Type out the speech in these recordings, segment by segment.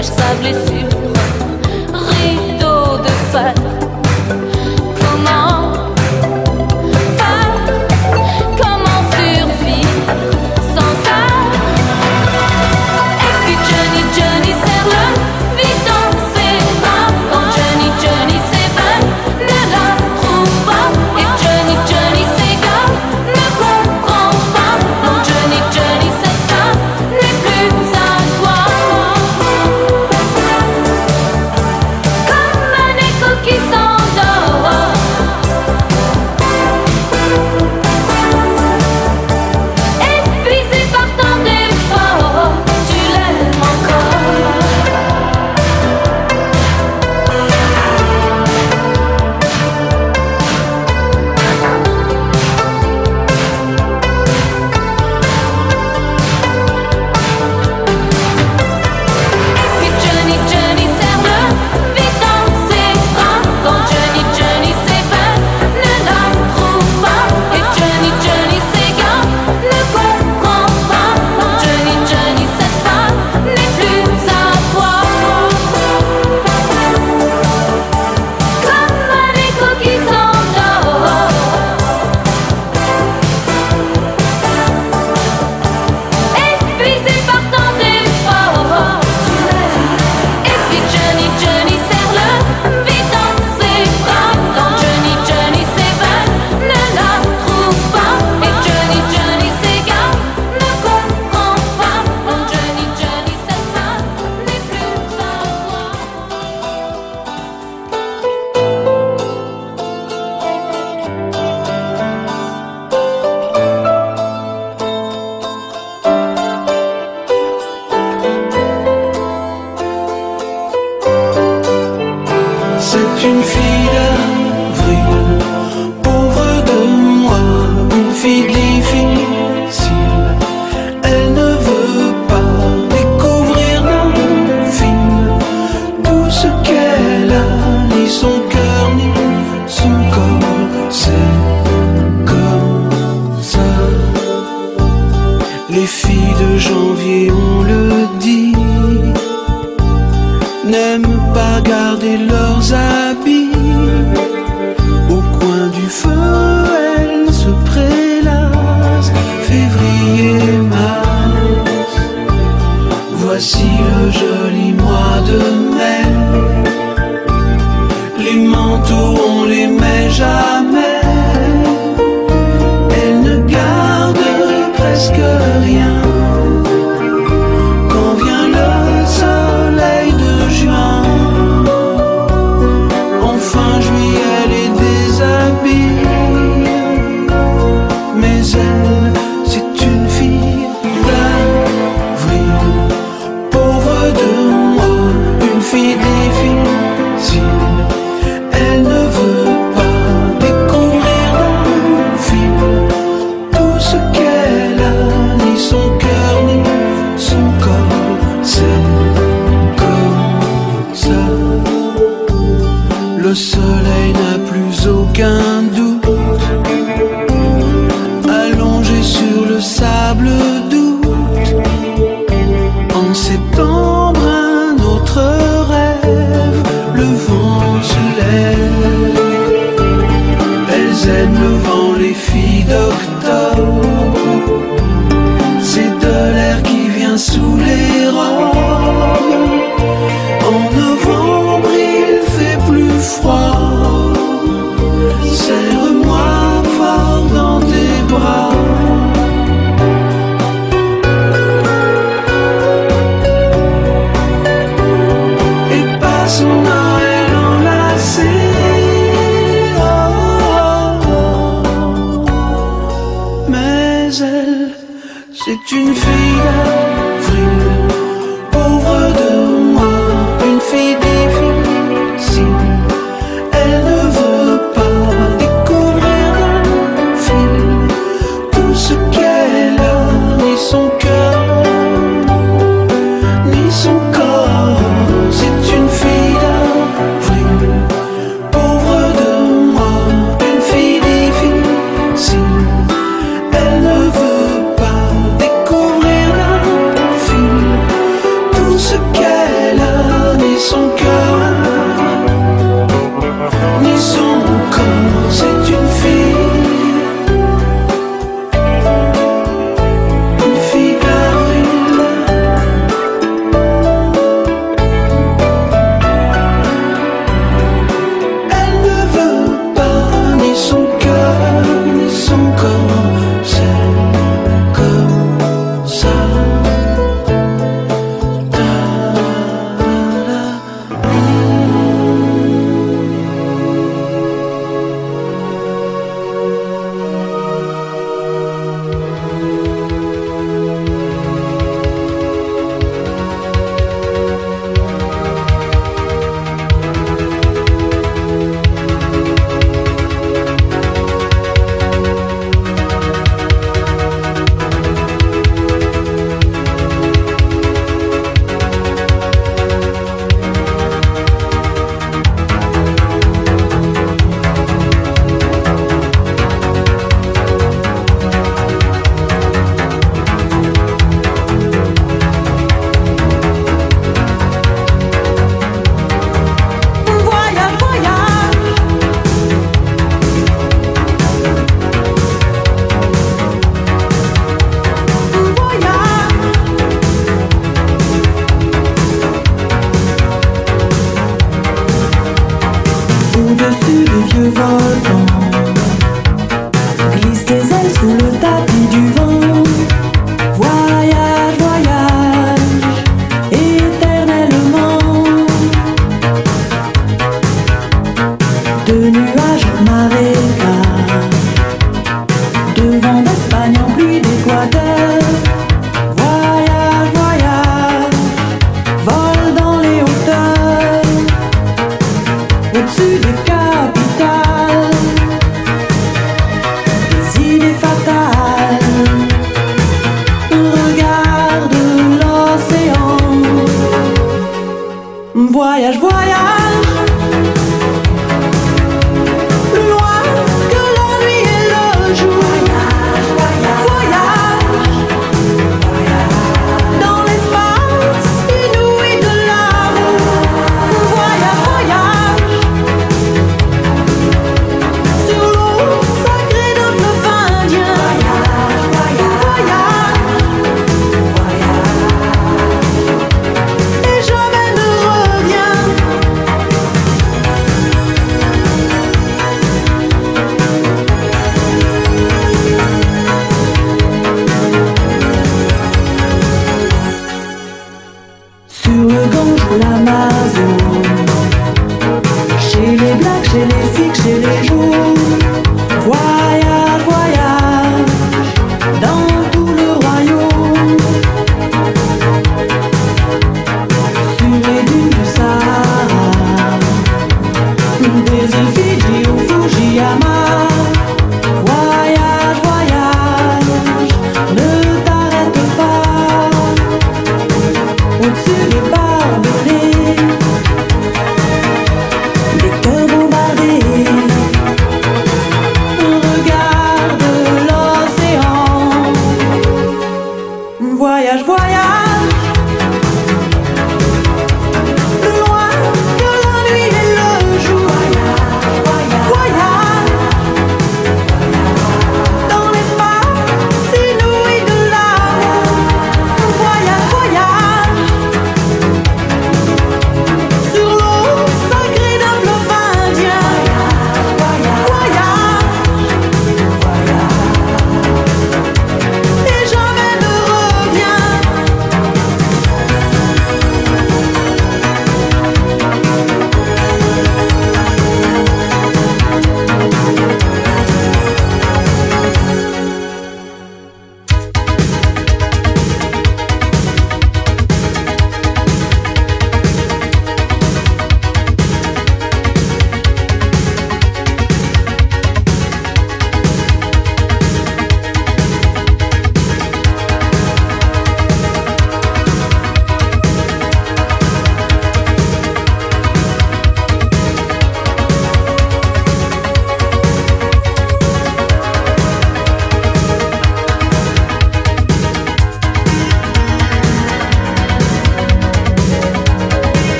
tout ce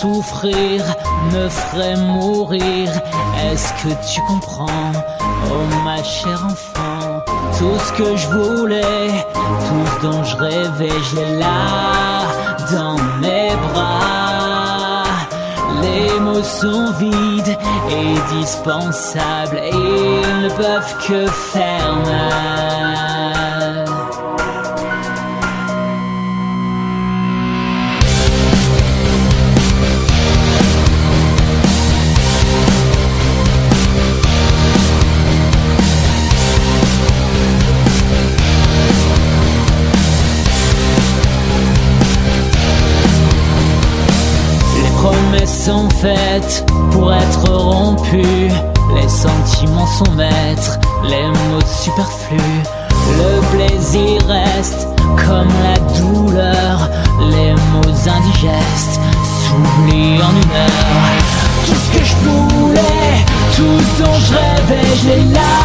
souffrir, me feraient mourir. Est-ce que tu comprends, oh ma chère enfant, tout ce que je voulais, tout ce dont je rêvais, j'ai là dans mes bras. Les mots sont vides et dispensables ils ne peuvent que faire mal. Sont faites pour être rompues. Les sentiments sont maîtres, les mots superflus. Le plaisir reste comme la douleur. Les mots indigestes s'oublient en une heure. Tout ce que je voulais, tout ce dont je rêvais, je l'ai là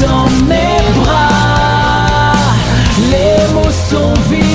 dans mes bras. Les mots sont vides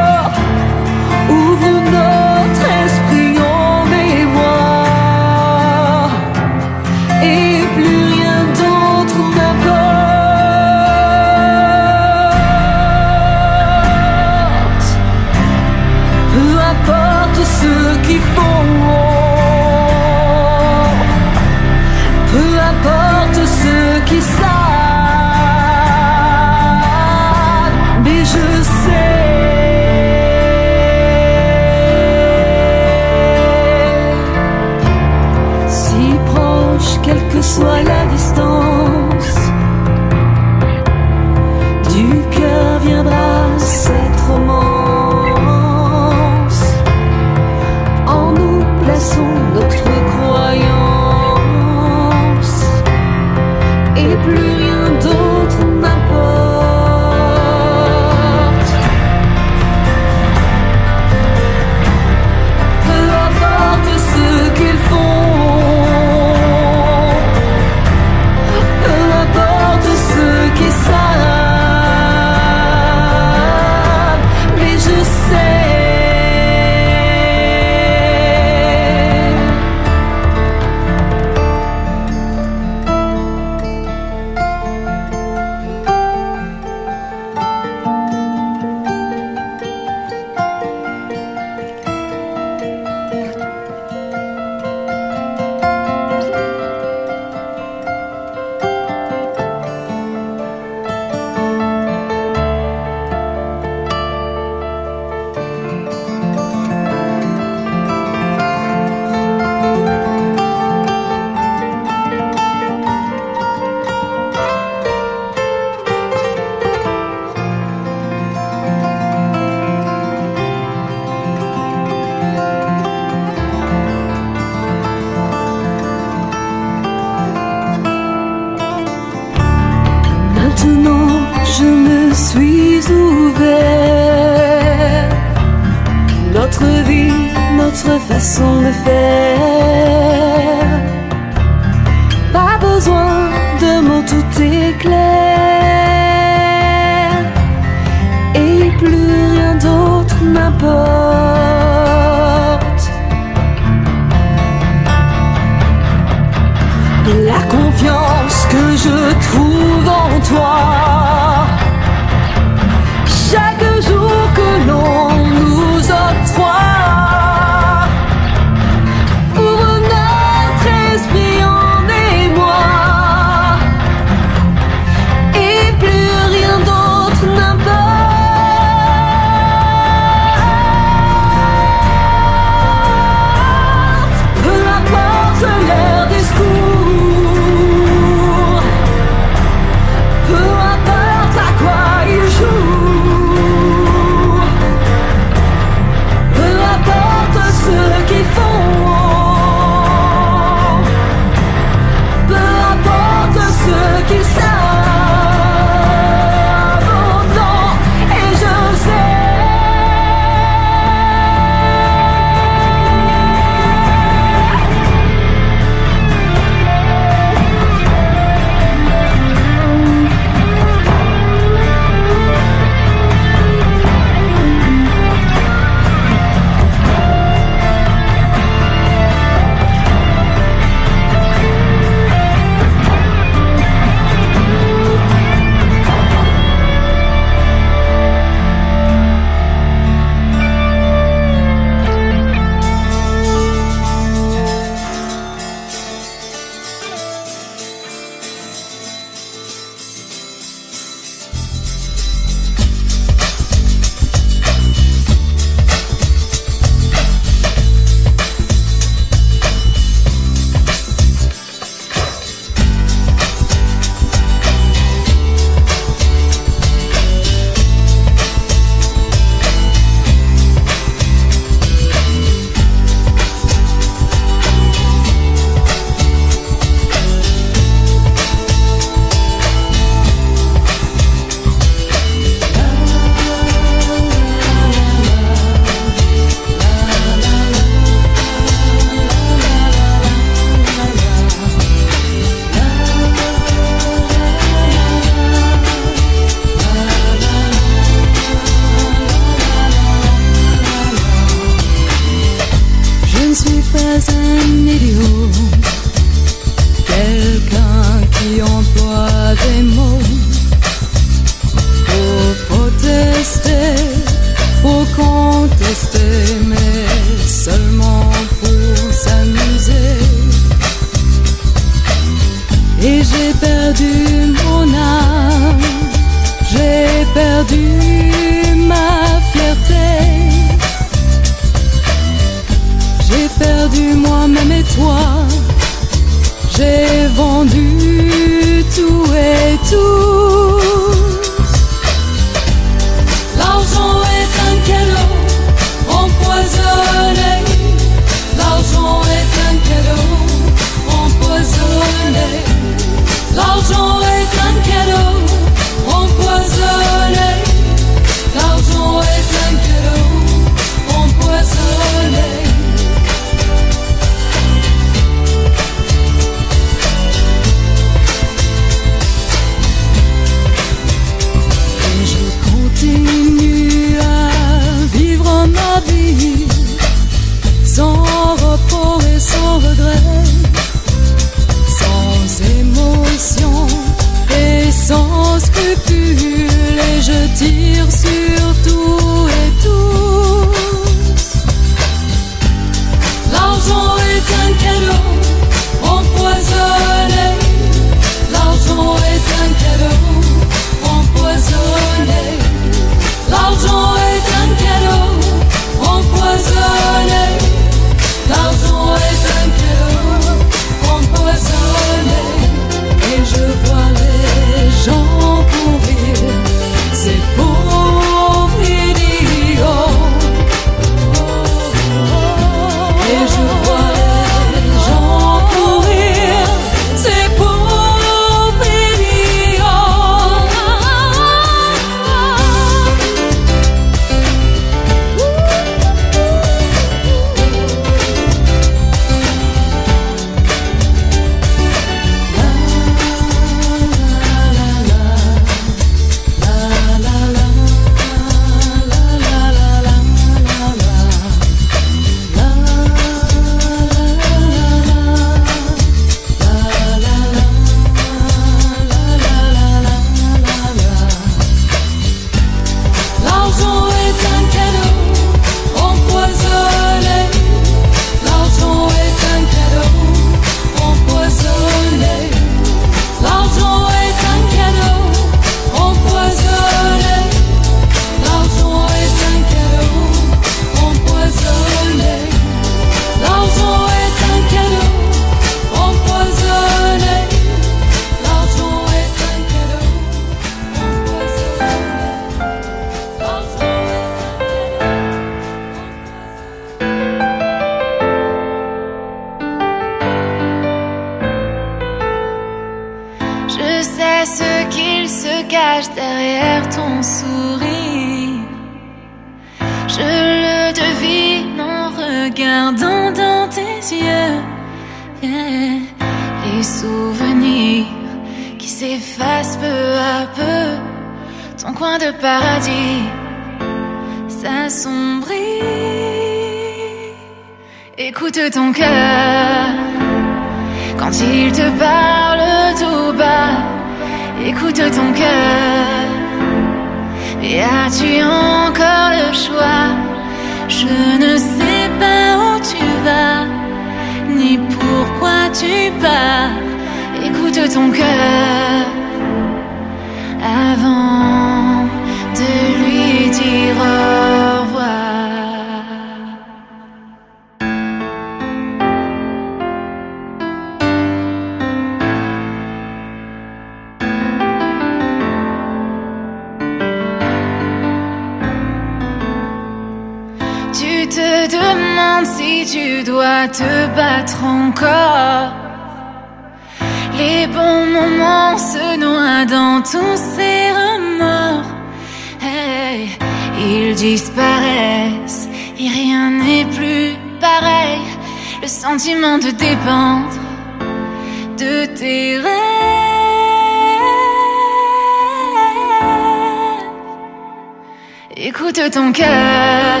Écoute ton cœur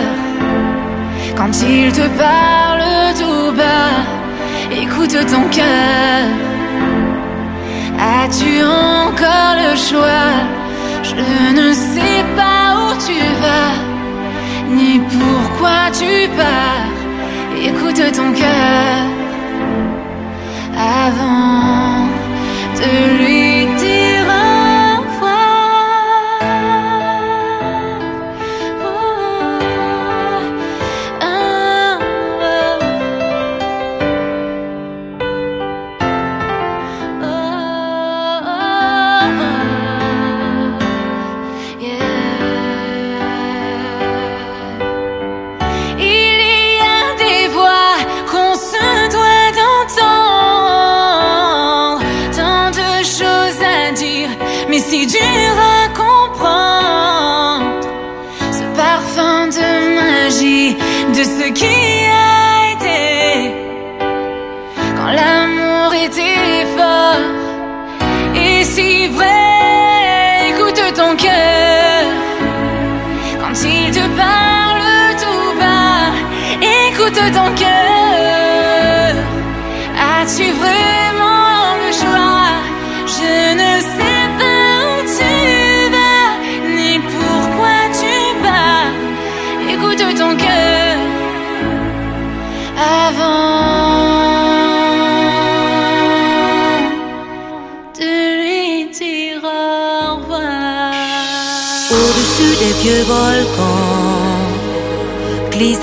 quand il te parle tout bas. Écoute ton cœur. As-tu encore le choix? Je ne sais pas où tu vas ni pourquoi tu pars. Écoute ton cœur avant.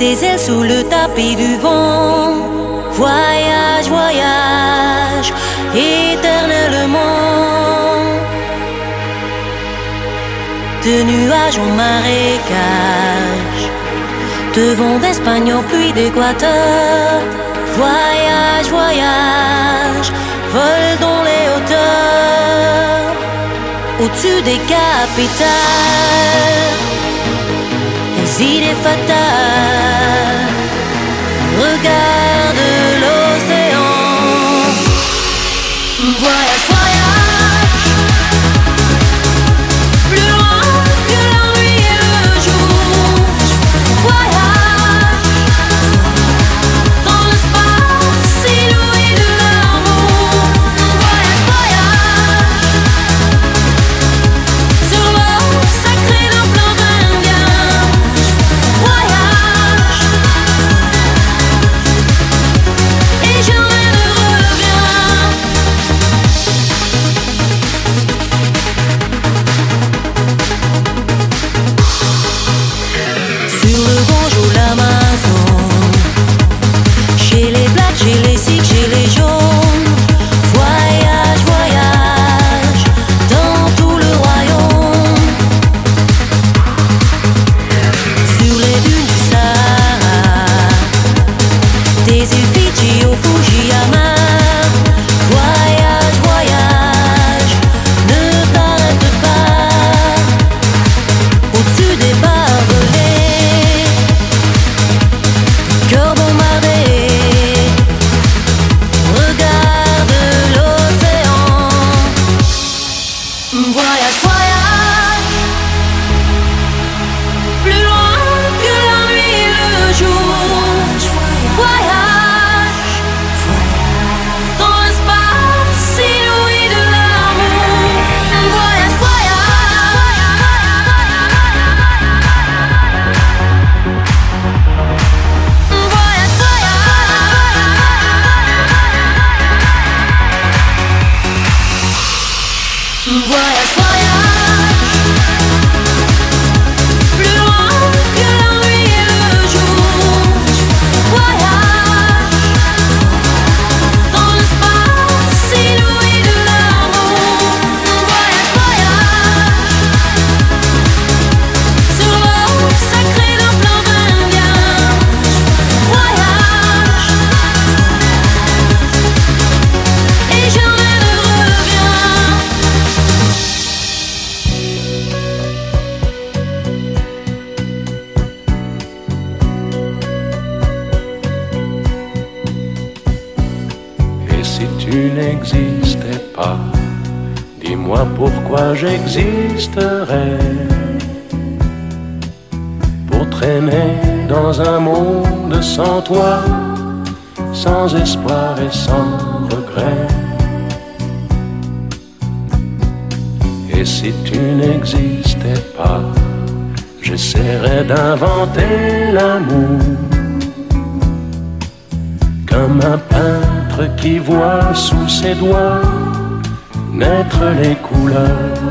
Ailes sous le tapis du vent. Voyage, voyage, éternellement. De nuages en marécage, de vent d'Espagne au puits d'Équateur. Voyage, voyage, vol dans les hauteurs, au-dessus des capitales, des idées fatales. Pourquoi j'existerais. Pour traîner dans un monde sans toi, sans espoir et sans regret. Et si tu n'existais pas, j'essaierais d'inventer l'amour comme un peintre qui voit sous ses doigts naître les couleurs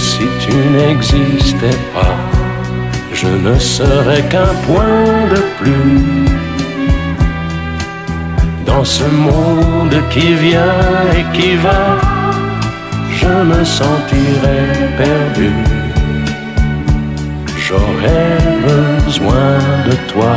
Si tu n'existais pas, je ne serais qu'un point de plus dans ce monde qui vient et qui va. Je me sentirais perdu. J'aurais besoin de toi.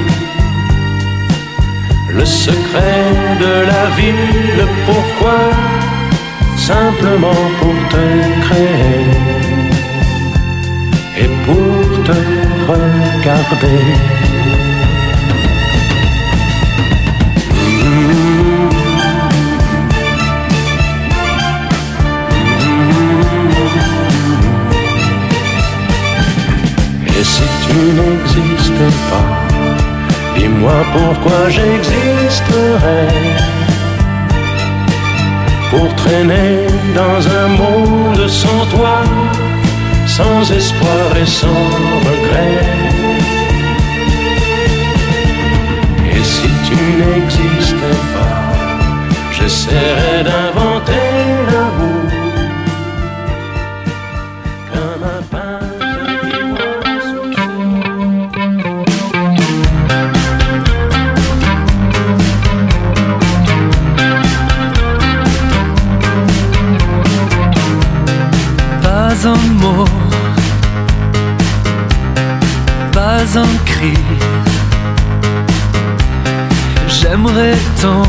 Le secret de la vie, le pourquoi, simplement pour te créer et pour te regarder? Et si tu n'existais pas, dis-moi pourquoi j'existerais. Pour traîner dans un monde sans toi, sans espoir et sans regret. Et si tu n'existais pas, j'essaierais d'inventer J'aimerais tant,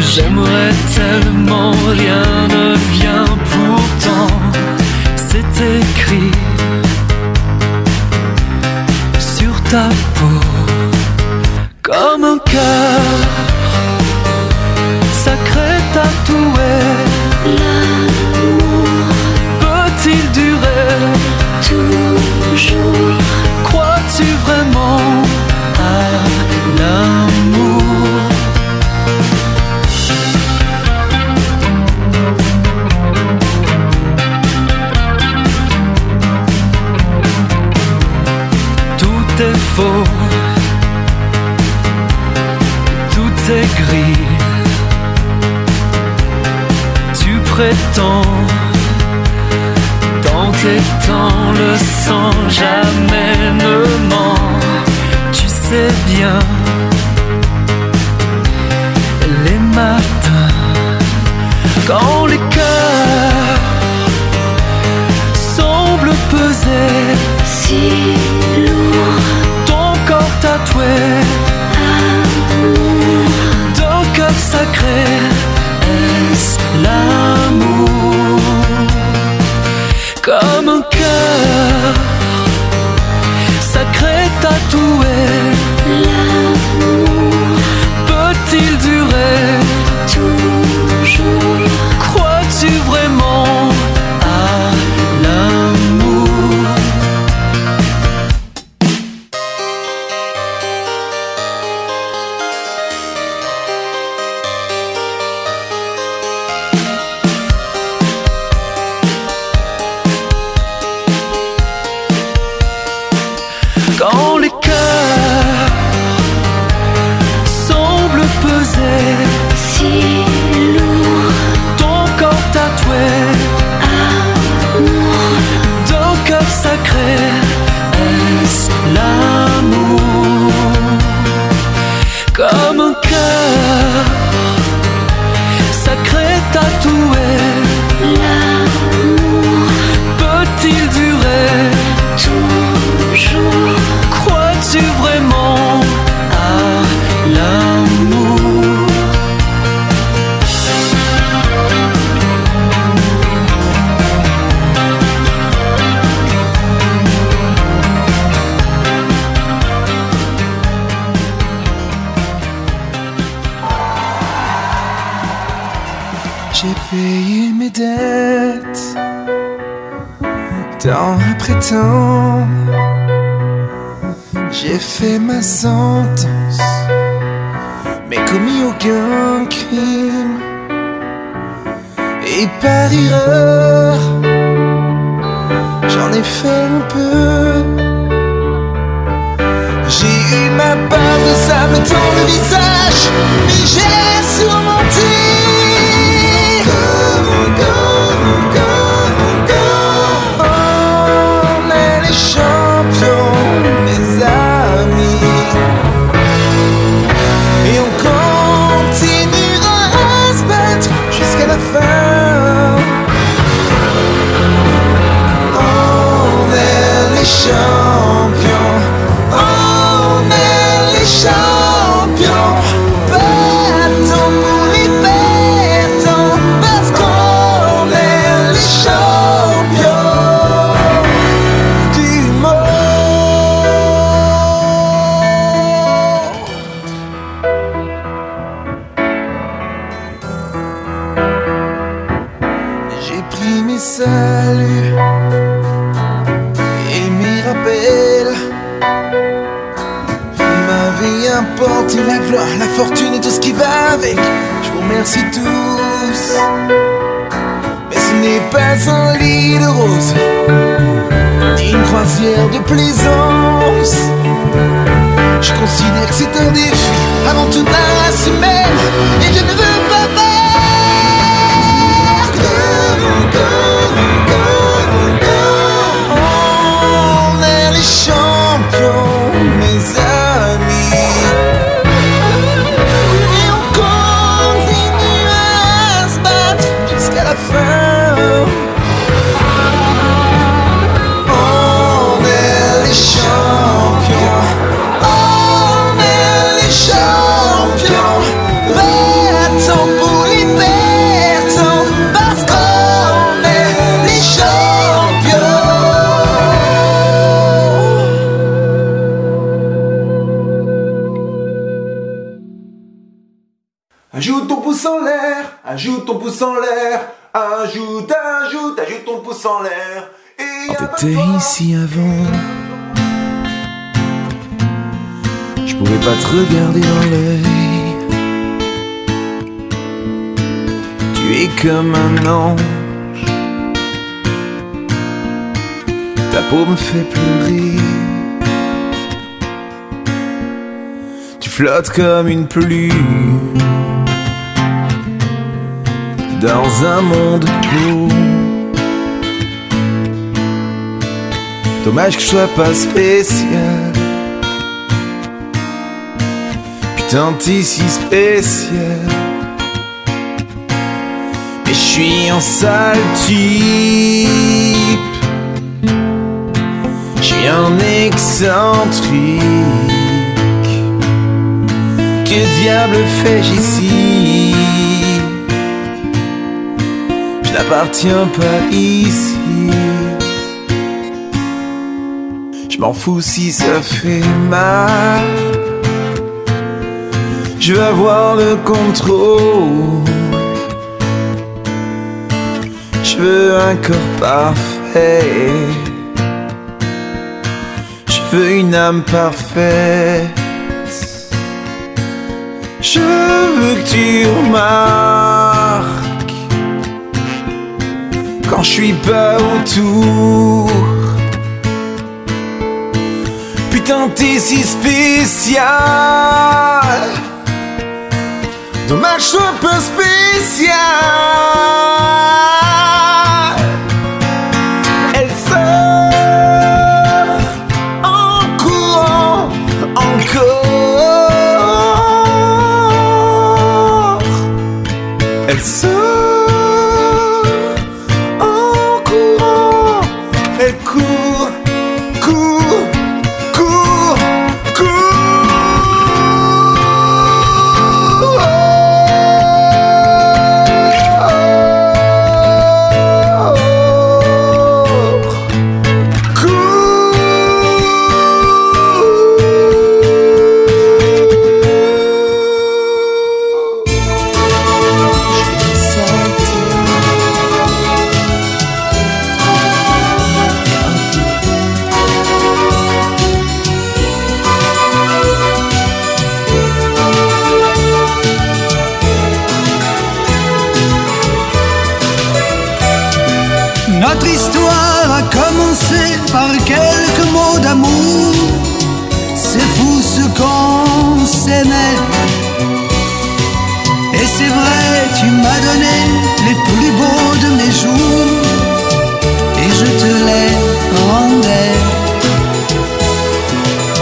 j'aimerais tellement, rien ne vient pourtant. C'est écrit sur ta peau comme un cœur sacré tatoué. Peut-il durer toujours? Tu prétends dans tes temps le sang jamais ne ment. Tu sais bien Tu flottes comme une plume dans un monde beau. Dommage que je sois pas spécial. Putain, t'es si spécial. Mais je suis un sale type. Suis un excentrique. Que diable fais-je ici? Je n'appartiens pas ici. Je m'en fous si ça fait mal. Je veux avoir le contrôle. Je veux un corps parfait. Je veux une âme parfaite. Je veux que tu remarques quand je suis pas autour. Putain, t'es si spécial. Dommage, sois pas spécial. Notre histoire a commencé par quelques mots d'amour. C'est fou ce qu'on s'aimait. Et c'est vrai, tu m'as donné les plus beaux de mes jours. Et je te les rendais.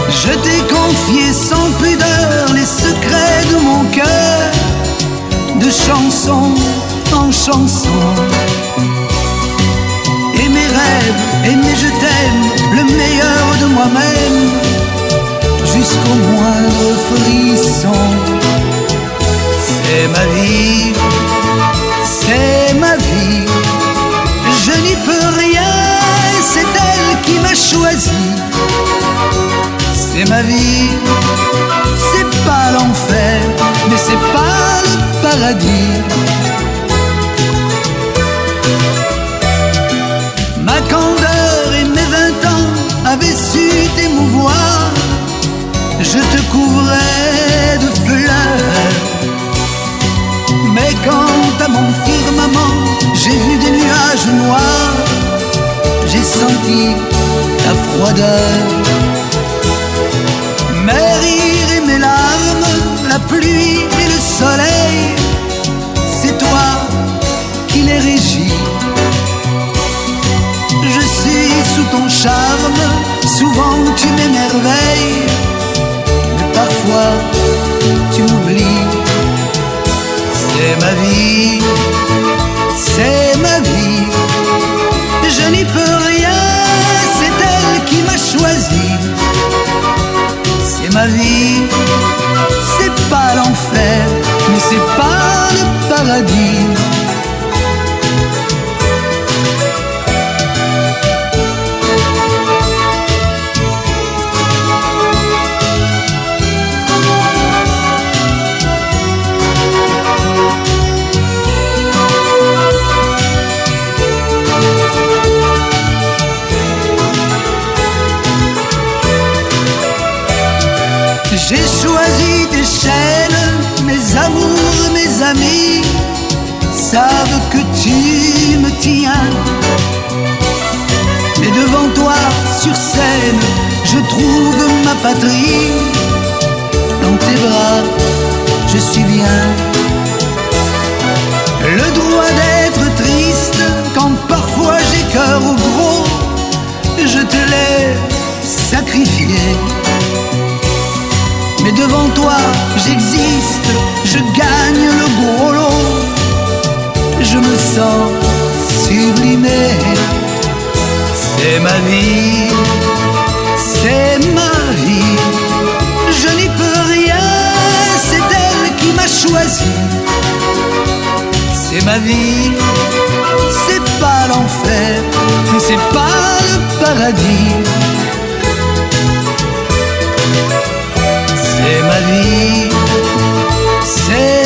Je t'ai confié sans pudeur les secrets de mon cœur. De chanson en chanson rêves, mes je t'aime, le meilleur de moi-même, jusqu'au moindre frisson. C'est ma vie, c'est ma vie, je n'y peux rien, c'est elle qui m'a choisi. C'est ma vie, c'est pas l'enfer, mais c'est pas le paradis. avait su t'émouvoir, je te couvrais de fleurs. Mais quand à mon firmament j'ai vu des nuages noirs, j'ai senti ta froideur. Mes rires et mes larmes, la pluie et le soleil, c'est toi qui les régis. Sous ton charme, souvent tu m'émerveilles, mais parfois tu m'oublies. C'est ma vie, c'est ma vie, je n'y peux rien, c'est elle qui m'a choisi. C'est ma vie, c'est pas l'enfer, mais c'est pas le paradis. J'ai choisi tes chaînes, mes amours, mes amis savent que tu me tiens. Mais devant toi, sur scène, je trouve ma patrie. Dans tes bras, je suis bien. Le droit d'être triste quand parfois j'ai cœur au gros, je te l'ai sacrifié. Mais devant toi, j'existe, je gagne le gros lot. Je me sens sublimé. C'est ma vie, c'est ma vie. Je n'y peux rien, c'est elle qui m'a choisi. C'est ma vie, c'est pas l'enfer, mais c'est pas le paradis. C'est ma vie, c'est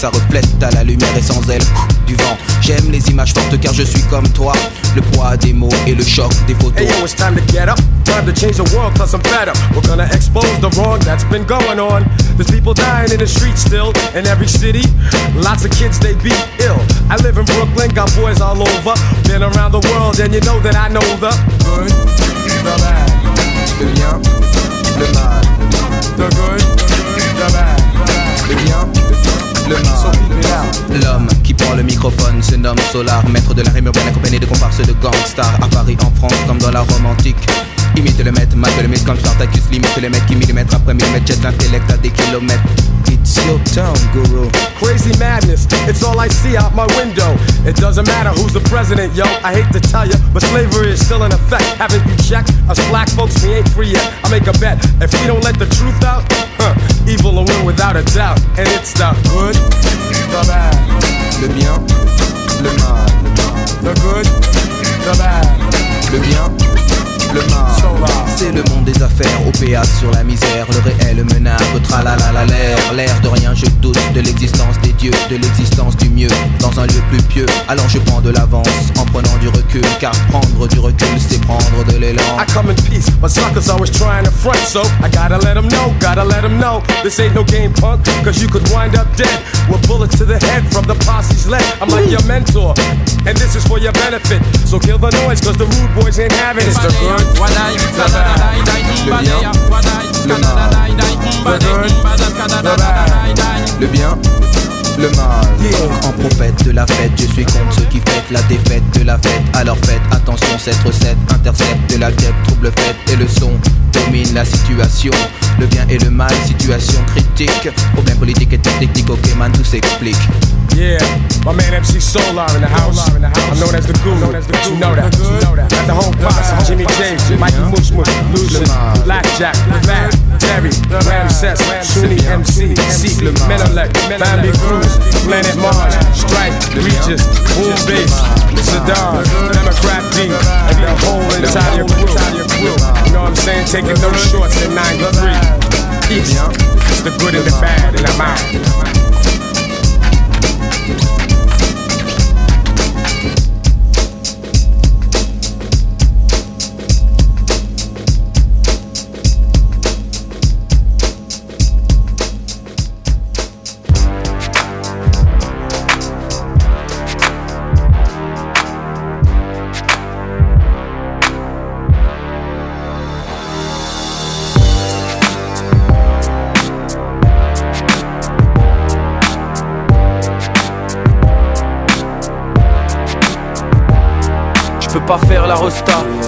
Ça reflète à la lumière et sans elle du vent. J'aime les images fortes car je suis comme toi. Le poids des mots et le choc des photos. Hey yo, it's time to get up. Time to change the world cause I'm fed up. We're gonna expose the wrong that's been going on. There's people dying in the streets still in every city. Lots of kids they beat ill. I live in Brooklyn, got boys all over. Been around the world and you know that I know the good, the bad, le bien, le mal. The good, the bad, L'homme qui prend le microphone se nomme Solar, maître de la rime urbaine accompagné de comparses de gangsters à Paris, en France, comme dans la Rome antique. Imite le maître, mate le maître comme Spartacus, limite le maître qui millimètre après millimètre jette l'intellect à des kilomètres. It's your town, guru. Crazy madness, it's all I see out my window. It doesn't matter who's the president, yo. I hate to tell you, but slavery is still in effect. Haven't you checked? Us black folks, we ain't free yet. I make a bet. If we don't let the truth out, huh, evil will win without a doubt. And it's the good, the bad, le bien, le mal. The good, the bad, le bien le mal. C'est le monde des affaires, au péage sur la misère, le réel menace, tralala l'air, l'air de rien, je doute de l'existence des dieux, de l'existence du mieux, dans un lieu plus pieux. Alors je prends de l'avance en prenant du recul, car prendre du recul, c'est prendre de l'élan. I come in peace, but suckers always trying to front, so I gotta let them know, gotta let them know. This ain't no game punk, cause you could wind up dead with bullets to the head from the posse's leg. I'm like your mentor, and this is for your benefit. So kill the noise, cause the rude boys ain't having it. It's the good. Le bien, le bien, le mal. En prophète de la fête, je suis contre ceux qui fêtent la défaite de la fête. Alors faites attention, cette recette intercepte de la guêpe, trouble fête et le son domine la situation. Le bien et le mal, situation critique. Problème politique et technique, ok man, tout s'explique. Yeah, my man MC Solar in the house. I'm known as the guru. You know that. At the home posse, Jimmy James, Mikey Moosh Moosh, Lucid, Blackjack, Fat, Terry, Ramses, Sunni MC, Seek, Menelec, Bambi Cruz, Planet Mars, Strike, Regis, Boom Bass, Saddam, Democrat D, and the whole entire crew. You know what I'm saying? Taking no shorts in 93. Peace. It's the good and the bad, and I'm out.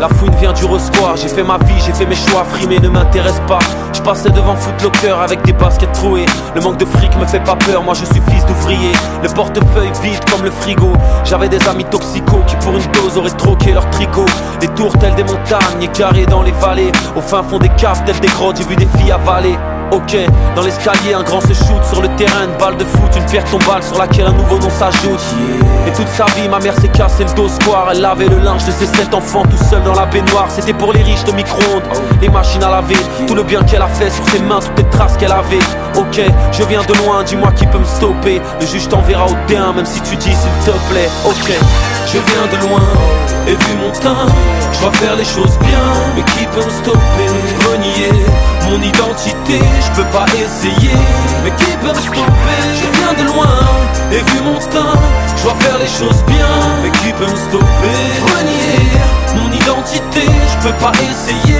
La fouine vient du resquoir. J'ai fait ma vie, j'ai fait mes choix. Frimer ne m'intéresse pas. Je passais devant Footlocker avec des baskets trouées. Le manque de fric me fait pas peur. Moi je suis fils d'ouvrier. Le portefeuille vide comme le frigo. J'avais des amis toxicaux qui pour une dose auraient troqué leur tricot. Des tours telles des montagnes, carrés dans les vallées. Au fin fond des caves telles des grottes, j'ai vu des filles avaler. Ok, dans l'escalier, un grand se shoot sur le terrain, une balle de foot, une pierre tombale sur laquelle un nouveau nom s'ajoute. Et toute sa vie, ma mère s'est cassé le dos square. Elle lavait le linge de ses sept enfants tout seul dans la baignoire. C'était pour les riches de micro-ondes, les machines à laver, tout le bien qu'elle a fait sur ses mains, toutes les traces qu'elle avait. Ok, je viens de loin, dis-moi qui peut me stopper. Le juge t'enverra au terrain, même si tu dis s'il te plaît. Ok, je viens de loin, et vu mon teint, je dois faire les choses bien, mais qui peut me stopper? Renier mon identité, je peux pas essayer, mais qui peut me stopper? Je viens de loin, et vu mon teint, je dois faire les choses bien, mais qui peut me stopper? Renier mon identité, je peux pas essayer,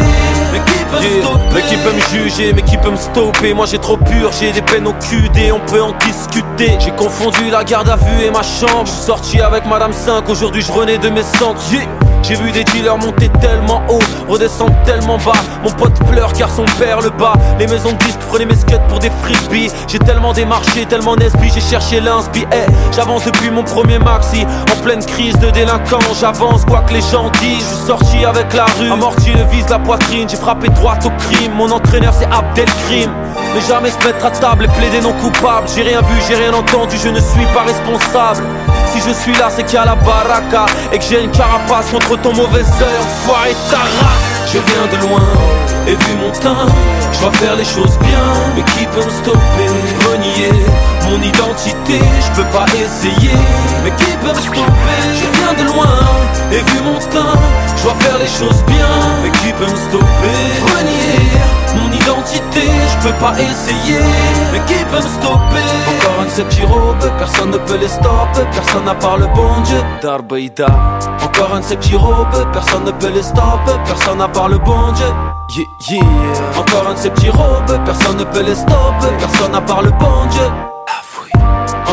mais qui peut me stopper? Mais qui peut me juger, mais qui peut me stopper? Moi j'ai trop pur, j'ai des peines au QD, on peut en discuter. J'ai confondu la garde à vue et ma chambre, je suis sorti avec Madame 5, aujourd'hui je renais de mes centres j'ai vu des dealers monter tellement haut, redescendre tellement bas. Mon pote pleure car son père le bat. Les maisons de disques prenaient mes scuds pour des frisbees. J'ai tellement démarché, tellement nesby vie, j'ai cherché l'inspi. Eh, j'avance depuis mon premier maxi. En pleine crise de délinquance, j'avance quoi que les gens disent. Je suis sorti avec la rue, amorti le vise la poitrine. J'ai frappé droit au crime. Mon entraîneur c'est Abdelkrim. Mais jamais se mettre à table et plaider non coupable. J'ai rien vu, j'ai rien entendu, je ne suis pas responsable. Si je suis là, c'est qu'il y a la baraka et que j'ai une carapace contre ton mauvais œil. Enfoiré ta race. Je viens de loin et vu mon teint, je dois faire les choses bien. Mais qui peut me stopper? Renier mon identité, je peux pas essayer. Mais qui peut me stopper? Je viens de loin et vu mon teint, je dois faire les choses bien. Mais qui peut me stopper? Renier mon identité, je peux pas essayer Mais qui peut me stopper? Encore un de ces petits robes, personne ne peut les stopper. Personne n'a part le bon Dieu Darbaïda Encore un de ces petits robes, personne ne peut les stopper. Personne n'a part le bon Dieu. Yeah, yeah. Encore un de ces petits robes, personne ne peut les stopper. Personne n'a part le bon Dieu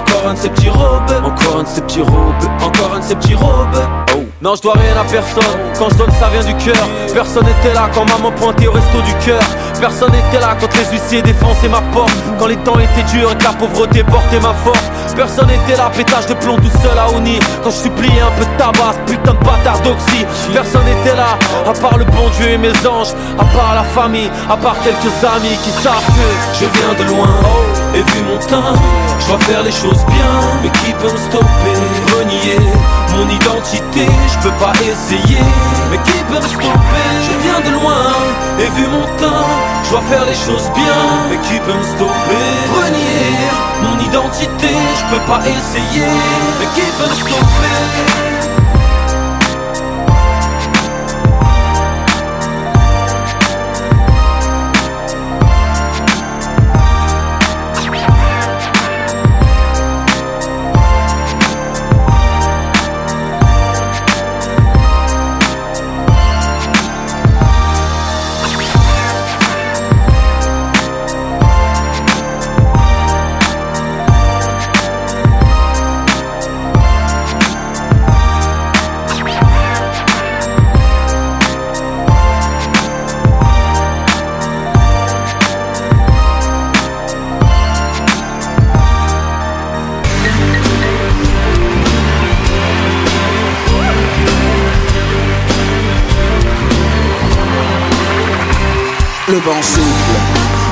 encore un de ces petits robes, encore un de ces petits robes, encore un de ces petits robes. Oh. Non, je dois rien à personne. Quand je donne, ça vient du cœur. Personne n'était là quand maman pointait au resto du cœur. Personne n'était là quand les huissiers défonçaient ma porte. Quand les temps étaient durs et que la pauvreté portait ma force. Personne n'était là, pétage de plomb tout seul à Oni. Quand je suppliais un peu de tabac, putain de bâtard d'oxy. Personne n'était là, à part le bon Dieu et mes anges. À part la famille, à part quelques amis qui savent que je viens de loin. Et vu mon teint, je dois faire les choses bien. Mais qui peut me stopper Renier mon identité, je peux pas essayer. Mais qui peut me stopper? Je viens de loin et vu mon teint, je dois faire les choses bien. Mais qui peut me stopper? Renier mon identité, je peux pas essayer. Mais qui peut me stopper?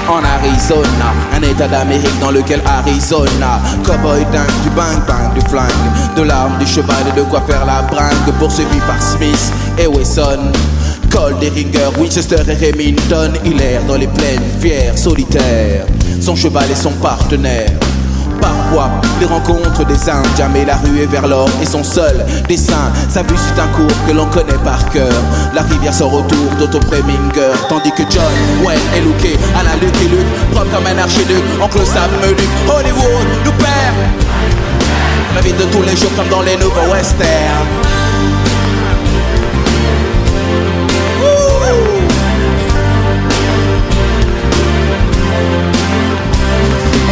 En Arizona, un état d'Amérique dans lequel Arizona, cowboy dingue, du bang bang, du flingue, de l'arme, du cheval et de quoi faire la bringue, poursuivi par Smith et Wesson. Cole, Deringer, Winchester et Remington, il erre dans les plaines, fier, solitaire, son cheval et son partenaire. Les rencontres des Indiens, mais la rue est vers l'or et son seul dessin. Sa vue, c'est un cours que l'on connaît par cœur. La rivière sort autour d'Otto tandis que John Wayne est looké à la et lutte, propre comme un archiduc. Oncle Sam me lutte, Hollywood nous perd. La vie de tous les jours comme dans les nouveaux westerns.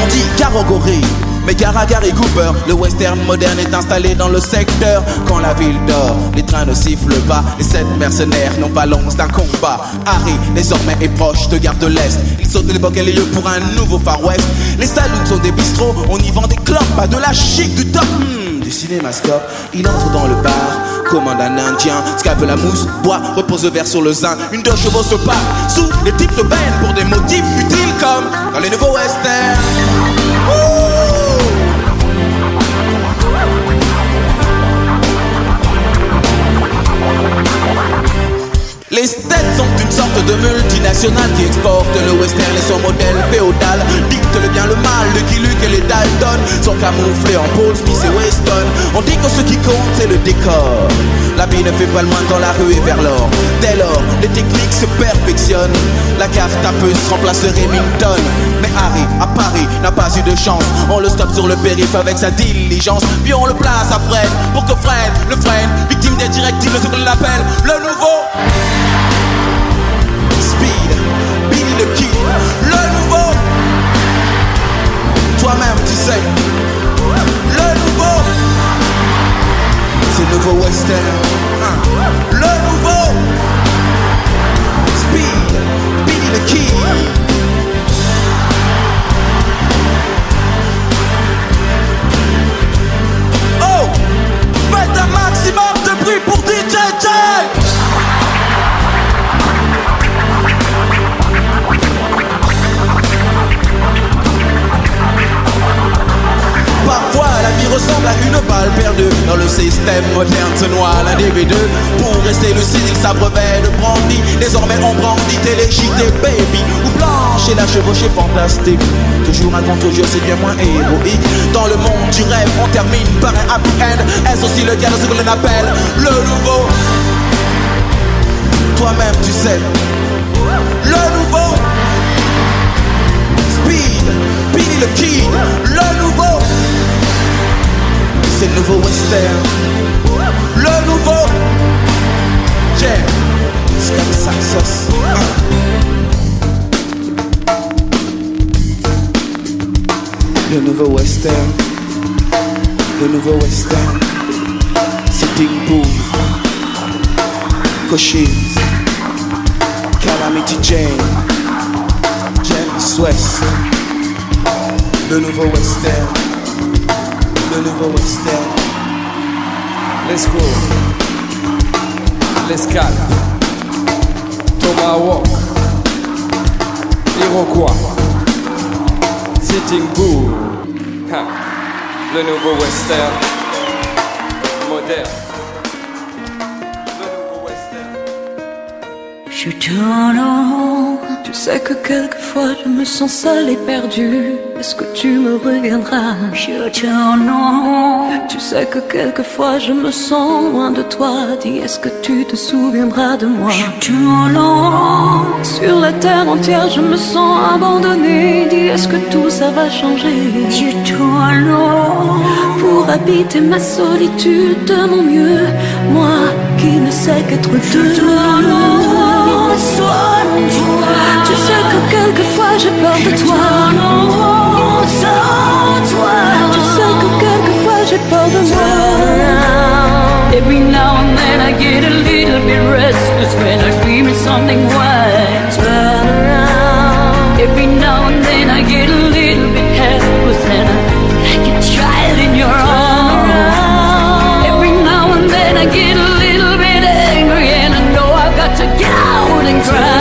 On dit Garogori, mais Garagar et Cooper, le western moderne est installé dans le secteur. Quand la ville dort, les trains ne sifflent pas, les sept mercenaires n'ont pas l'once d'un combat. Harry, désormais, est proche de Gare de l'Est. Il saute l'époque et les lieux pour un nouveau Far West. Les saloons sont des bistrots, on y vend des clopes, pas de la chic du top. Hmm, du cinémascope, il entre dans le bar, commande un indien, scalpe la mousse, boit, repose le verre sur le zin. Une deux chevaux se part, sous les types se baignent pour des motifs utiles comme dans les nouveaux westerns. Les States sont une sorte de multinationale qui exporte le western et son modèle féodal. Dicte le bien, le mal, le Guy Luke et les Dalton sont camouflés en Paul Smith et Weston. On dit que ce qui compte c'est le décor. La vie ne fait pas le moins dans la rue et vers l'or. Dès lors, les techniques se perfectionnent. La carte à peu se remplace Remington. Mais Harry, à Paris, n'a pas eu de chance. On le stoppe sur le périph' avec sa diligence. Puis on le place à Fred pour que Fred le freine. Victime des directives ce qu'on appelle le nouveau. Speed, Billy le Kid, le nouveau. Toi-même, tu sais, C'est le nouveau western. Hein. Pour rester lucide il s'abreuvait de brandy. Désormais on brandit téléchité baby. Ou blanche et la chevauchée fantastique. Toujours un contre-jeu c'est bien moins héroïque. Dans le monde du rêve on termine par un happy end. Est-ce aussi le de ce que l'on appelle le nouveau? Toi-même tu sais. Le nouveau. Speed, Billy le Kid, le nouveau. C'est le nouveau western. Le C'est sauce. Le nouveau western. Le nouveau western. Sitting Boom. Cochise. Calamity Jane. James West. Le nouveau western. Le nouveau western. Let's go. L'escale. Iroquois. Sitting Bull. Le nouveau western. Moderne. Je tourne en rond. Tu sais que quelquefois je me sens seule et perdue. Est-ce que tu me reviendras? Je rond. Tu sais que quelquefois je me sens loin de toi. Dis, est-ce que tu te souviendras de moi? Je rond. Sur la terre entière, je me sens abandonnée. Dis, est-ce que tout ça va changer? Je rond. Pour habiter ma solitude de mon mieux. Moi qui ne sais qu'être deux. Every now and then I get a little bit restless when I dream of something. Turn. Every now and then I get a little bit helpless and I'm like a child in your arms. Every now and then I get cry.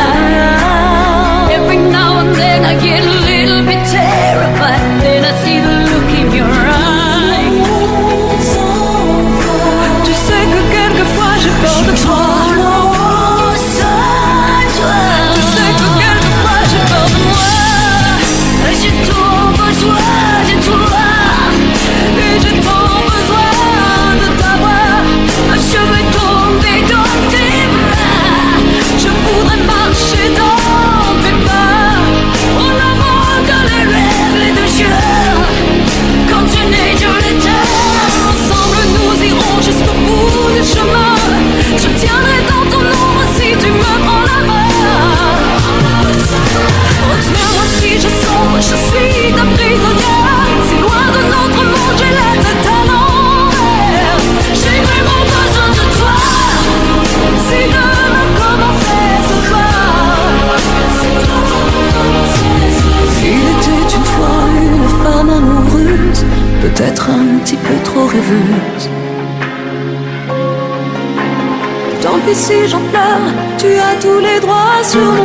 Si j'en pleure, tu as tous les droits sur mon